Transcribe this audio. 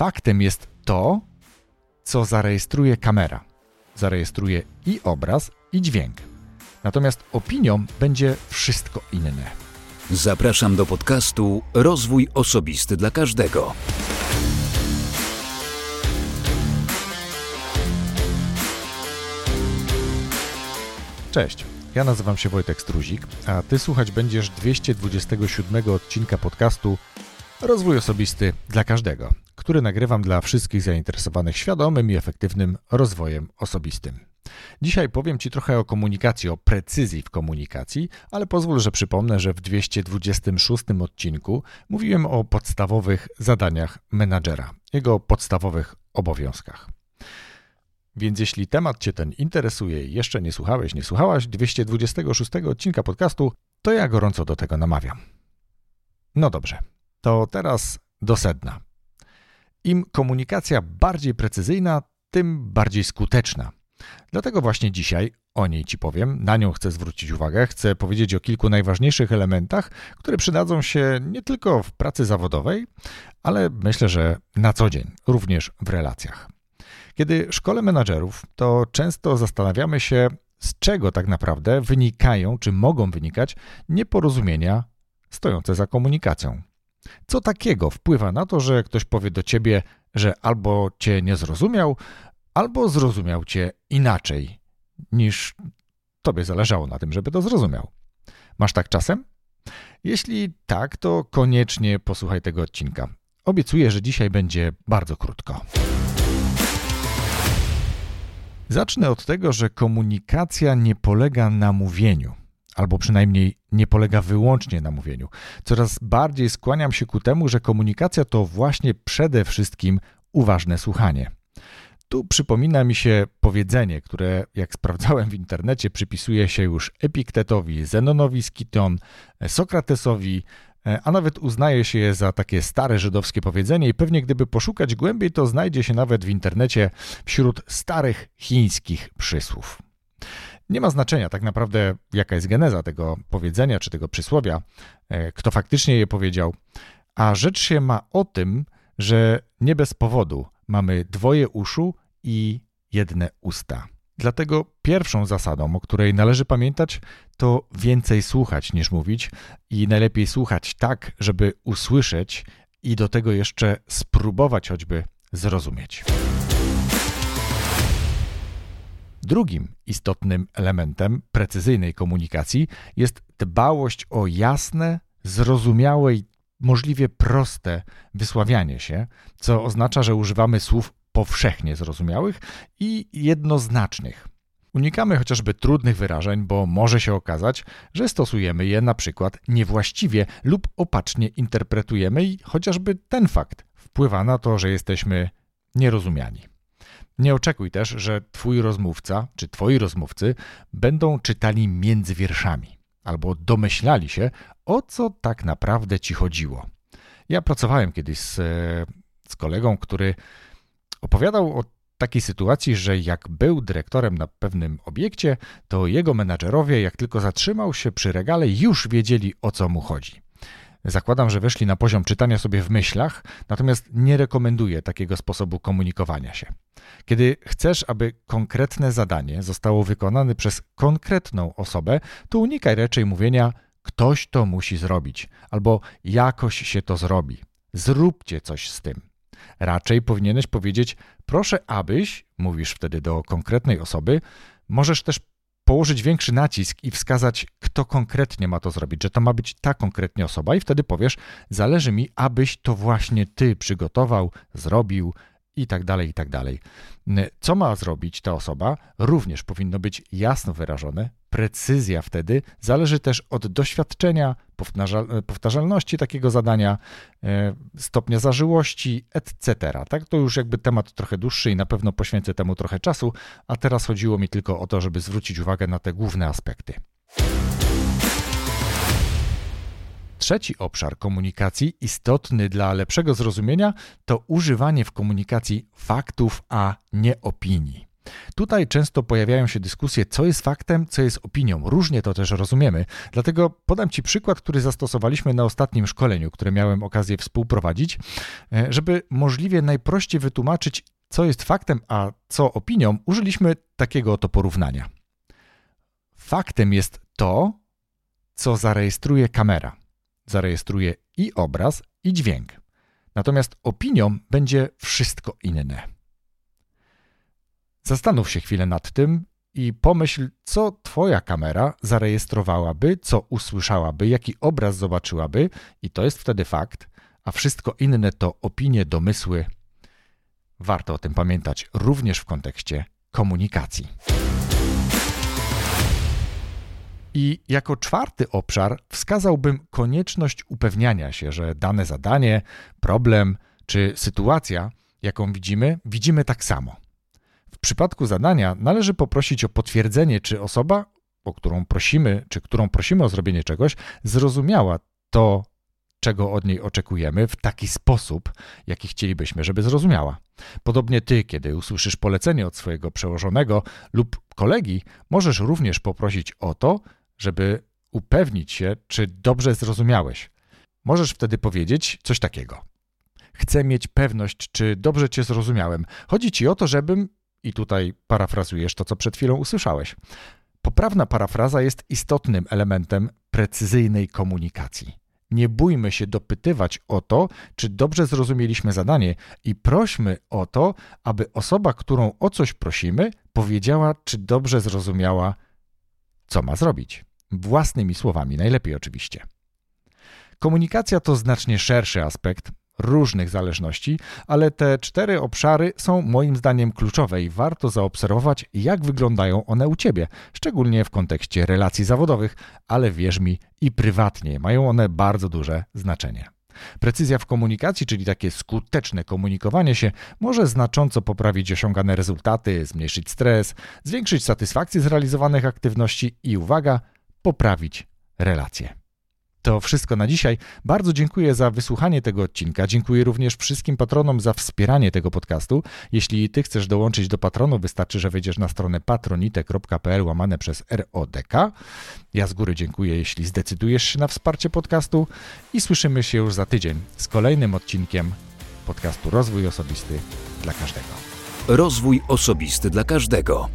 Faktem jest to, co zarejestruje kamera. Zarejestruje i obraz, i dźwięk. Natomiast opinią będzie wszystko inne. Zapraszam do podcastu Rozwój Osobisty dla Każdego. Cześć, ja nazywam się Wojtek Struzik, a Ty słuchać będziesz 227 odcinka podcastu Rozwój Osobisty dla Każdego, który nagrywam dla wszystkich zainteresowanych świadomym i efektywnym rozwojem osobistym. Dzisiaj powiem Ci trochę o komunikacji, o precyzji w komunikacji, ale pozwól, że przypomnę, że w 226 odcinku mówiłem o podstawowych zadaniach menadżera, jego podstawowych obowiązkach. Więc jeśli temat Cię ten interesuje i jeszcze nie słuchałeś, nie słuchałaś 226 odcinka podcastu, to ja gorąco do tego namawiam. No dobrze, to teraz do sedna. Im komunikacja bardziej precyzyjna, tym bardziej skuteczna. Dlatego właśnie dzisiaj o niej Ci powiem, na nią chcę zwrócić uwagę, chcę powiedzieć o kilku najważniejszych elementach, które przydadzą się nie tylko w pracy zawodowej, ale myślę, że na co dzień, również w relacjach. Kiedy szkole menadżerów, to często zastanawiamy się, z czego tak naprawdę wynikają, czy mogą wynikać nieporozumienia stojące za komunikacją. Co takiego wpływa na to, że ktoś powie do ciebie, że albo cię nie zrozumiał, albo zrozumiał cię inaczej, niż tobie zależało na tym, żeby to zrozumiał. Masz tak czasem? Jeśli tak, to koniecznie posłuchaj tego odcinka. Obiecuję, że dzisiaj będzie bardzo krótko. Zacznę od tego, że komunikacja nie polega na mówieniu, albo przynajmniej nie polega wyłącznie na mówieniu. Coraz bardziej skłaniam się ku temu, że komunikacja to właśnie przede wszystkim uważne słuchanie. Tu przypomina mi się powiedzenie, które, jak sprawdzałem w internecie, przypisuje się już Epiktetowi, Zenonowi Skiton, Sokratesowi, E, a nawet uznaje się je za takie stare żydowskie powiedzenie i pewnie gdyby poszukać głębiej, to znajdzie się nawet w internecie wśród starych chińskich przysłów. Nie ma znaczenia tak naprawdę, jaka jest geneza tego powiedzenia czy tego przysłowia, e, kto faktycznie je powiedział, a rzecz się ma o tym, że nie bez powodu mamy dwoje uszu i jedne usta. Dlatego pierwszą zasadą, o której należy pamiętać, to więcej słuchać niż mówić i najlepiej słuchać tak, żeby usłyszeć i do tego jeszcze spróbować choćby zrozumieć. Drugim istotnym elementem precyzyjnej komunikacji jest dbałość o jasne, zrozumiałe i możliwie proste wysławianie się, co oznacza, że używamy słów powszechnie zrozumiałych i jednoznacznych. Unikamy chociażby trudnych wyrażeń, bo może się okazać, że stosujemy je na przykład niewłaściwie lub opacznie interpretujemy i chociażby ten fakt wpływa na to, że jesteśmy nierozumiani. Nie oczekuj też, że twój rozmówca czy twoi rozmówcy będą czytali między wierszami albo domyślali się, o co tak naprawdę ci chodziło. Ja pracowałem kiedyś z, z kolegą, który Opowiadał o takiej sytuacji, że jak był dyrektorem na pewnym obiekcie, to jego menadżerowie, jak tylko zatrzymał się przy regale, już wiedzieli o co mu chodzi. Zakładam, że weszli na poziom czytania sobie w myślach, natomiast nie rekomenduję takiego sposobu komunikowania się. Kiedy chcesz, aby konkretne zadanie zostało wykonane przez konkretną osobę, to unikaj raczej mówienia ktoś to musi zrobić albo jakoś się to zrobi. Zróbcie coś z tym. Raczej powinieneś powiedzieć: Proszę, abyś, mówisz wtedy do konkretnej osoby, możesz też położyć większy nacisk i wskazać, kto konkretnie ma to zrobić, że to ma być ta konkretnie osoba, i wtedy powiesz: Zależy mi, abyś to właśnie ty przygotował, zrobił, i tak dalej, i tak dalej. Co ma zrobić ta osoba, również powinno być jasno wyrażone. Precyzja wtedy zależy też od doświadczenia, powtarzalności takiego zadania, e, stopnia zażyłości, etc. Tak, to już jakby temat trochę dłuższy i na pewno poświęcę temu trochę czasu, a teraz chodziło mi tylko o to, żeby zwrócić uwagę na te główne aspekty. Trzeci obszar komunikacji, istotny dla lepszego zrozumienia, to używanie w komunikacji faktów, a nie opinii. Tutaj często pojawiają się dyskusje, co jest faktem, co jest opinią. Różnie to też rozumiemy. Dlatego podam Ci przykład, który zastosowaliśmy na ostatnim szkoleniu, które miałem okazję współprowadzić, e, żeby możliwie najprościej wytłumaczyć, co jest faktem, a co opinią. Użyliśmy takiego oto porównania. Faktem jest to, co zarejestruje kamera. Zarejestruje i obraz, i dźwięk. Natomiast opinią będzie wszystko inne. Zastanów się chwilę nad tym i pomyśl, co Twoja kamera zarejestrowałaby, co usłyszałaby, jaki obraz zobaczyłaby, i to jest wtedy fakt, a wszystko inne to opinie, domysły. Warto o tym pamiętać również w kontekście komunikacji. I jako czwarty obszar wskazałbym konieczność upewniania się, że dane zadanie, problem czy sytuacja, jaką widzimy, widzimy tak samo. W przypadku zadania należy poprosić o potwierdzenie, czy osoba, o którą prosimy, czy którą prosimy o zrobienie czegoś, zrozumiała to, czego od niej oczekujemy, w taki sposób, jaki chcielibyśmy, żeby zrozumiała. Podobnie ty, kiedy usłyszysz polecenie od swojego przełożonego lub kolegi, możesz również poprosić o to, żeby upewnić się, czy dobrze zrozumiałeś. Możesz wtedy powiedzieć coś takiego. Chcę mieć pewność, czy dobrze cię zrozumiałem. Chodzi ci o to, żebym, i tutaj parafrazujesz to, co przed chwilą usłyszałeś. Poprawna parafraza jest istotnym elementem precyzyjnej komunikacji. Nie bójmy się dopytywać o to, czy dobrze zrozumieliśmy zadanie i prośmy o to, aby osoba, którą o coś prosimy, powiedziała, czy dobrze zrozumiała, co ma zrobić. Własnymi słowami, najlepiej oczywiście. Komunikacja to znacznie szerszy aspekt różnych zależności, ale te cztery obszary są moim zdaniem kluczowe i warto zaobserwować, jak wyglądają one u Ciebie, szczególnie w kontekście relacji zawodowych, ale wierz mi, i prywatnie mają one bardzo duże znaczenie. Precyzja w komunikacji, czyli takie skuteczne komunikowanie się, może znacząco poprawić osiągane rezultaty, zmniejszyć stres, zwiększyć satysfakcję z realizowanych aktywności i uwaga, poprawić relacje. To wszystko na dzisiaj. Bardzo dziękuję za wysłuchanie tego odcinka. Dziękuję również wszystkim patronom za wspieranie tego podcastu. Jeśli ty chcesz dołączyć do patronu, wystarczy, że wejdziesz na stronę patronite.pl łamane przez RODK. Ja z góry dziękuję, jeśli zdecydujesz się na wsparcie podcastu i słyszymy się już za tydzień z kolejnym odcinkiem podcastu Rozwój Osobisty dla Każdego. Rozwój Osobisty dla Każdego.